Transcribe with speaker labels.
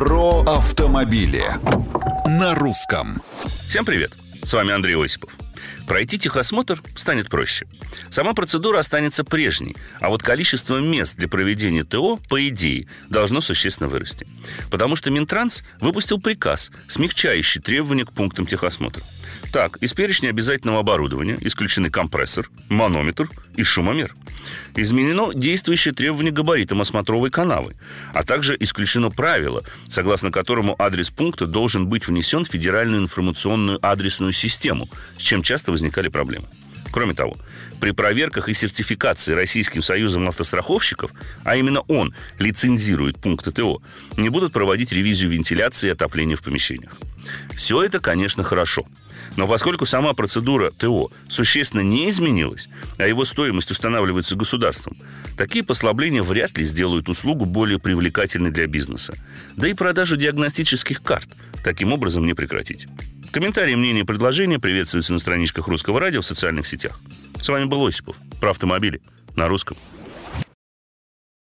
Speaker 1: Про автомобили на русском.
Speaker 2: Всем привет! С вами Андрей Осипов. Пройти техосмотр станет проще. Сама процедура останется прежней, а вот количество мест для проведения ТО, по идее, должно существенно вырасти. Потому что Минтранс выпустил приказ, смягчающий требования к пунктам техосмотра. Так, из перечня обязательного оборудования исключены компрессор, манометр и шумомер. Изменено действующее требование габаритам осмотровой канавы, а также исключено правило, согласно которому адрес пункта должен быть внесен в Федеральную информационную адресную систему, с чем часто возникали проблемы. Кроме того, при проверках и сертификации Российским Союзом автостраховщиков, а именно он лицензирует пункты ТО, не будут проводить ревизию вентиляции и отопления в помещениях. Все это, конечно, хорошо – но поскольку сама процедура ТО существенно не изменилась, а его стоимость устанавливается государством, такие послабления вряд ли сделают услугу более привлекательной для бизнеса. Да и продажу диагностических карт таким образом не прекратить. Комментарии, мнения предложения приветствуются на страничках Русского радио в социальных сетях. С вами был Осипов. Про автомобили. На русском.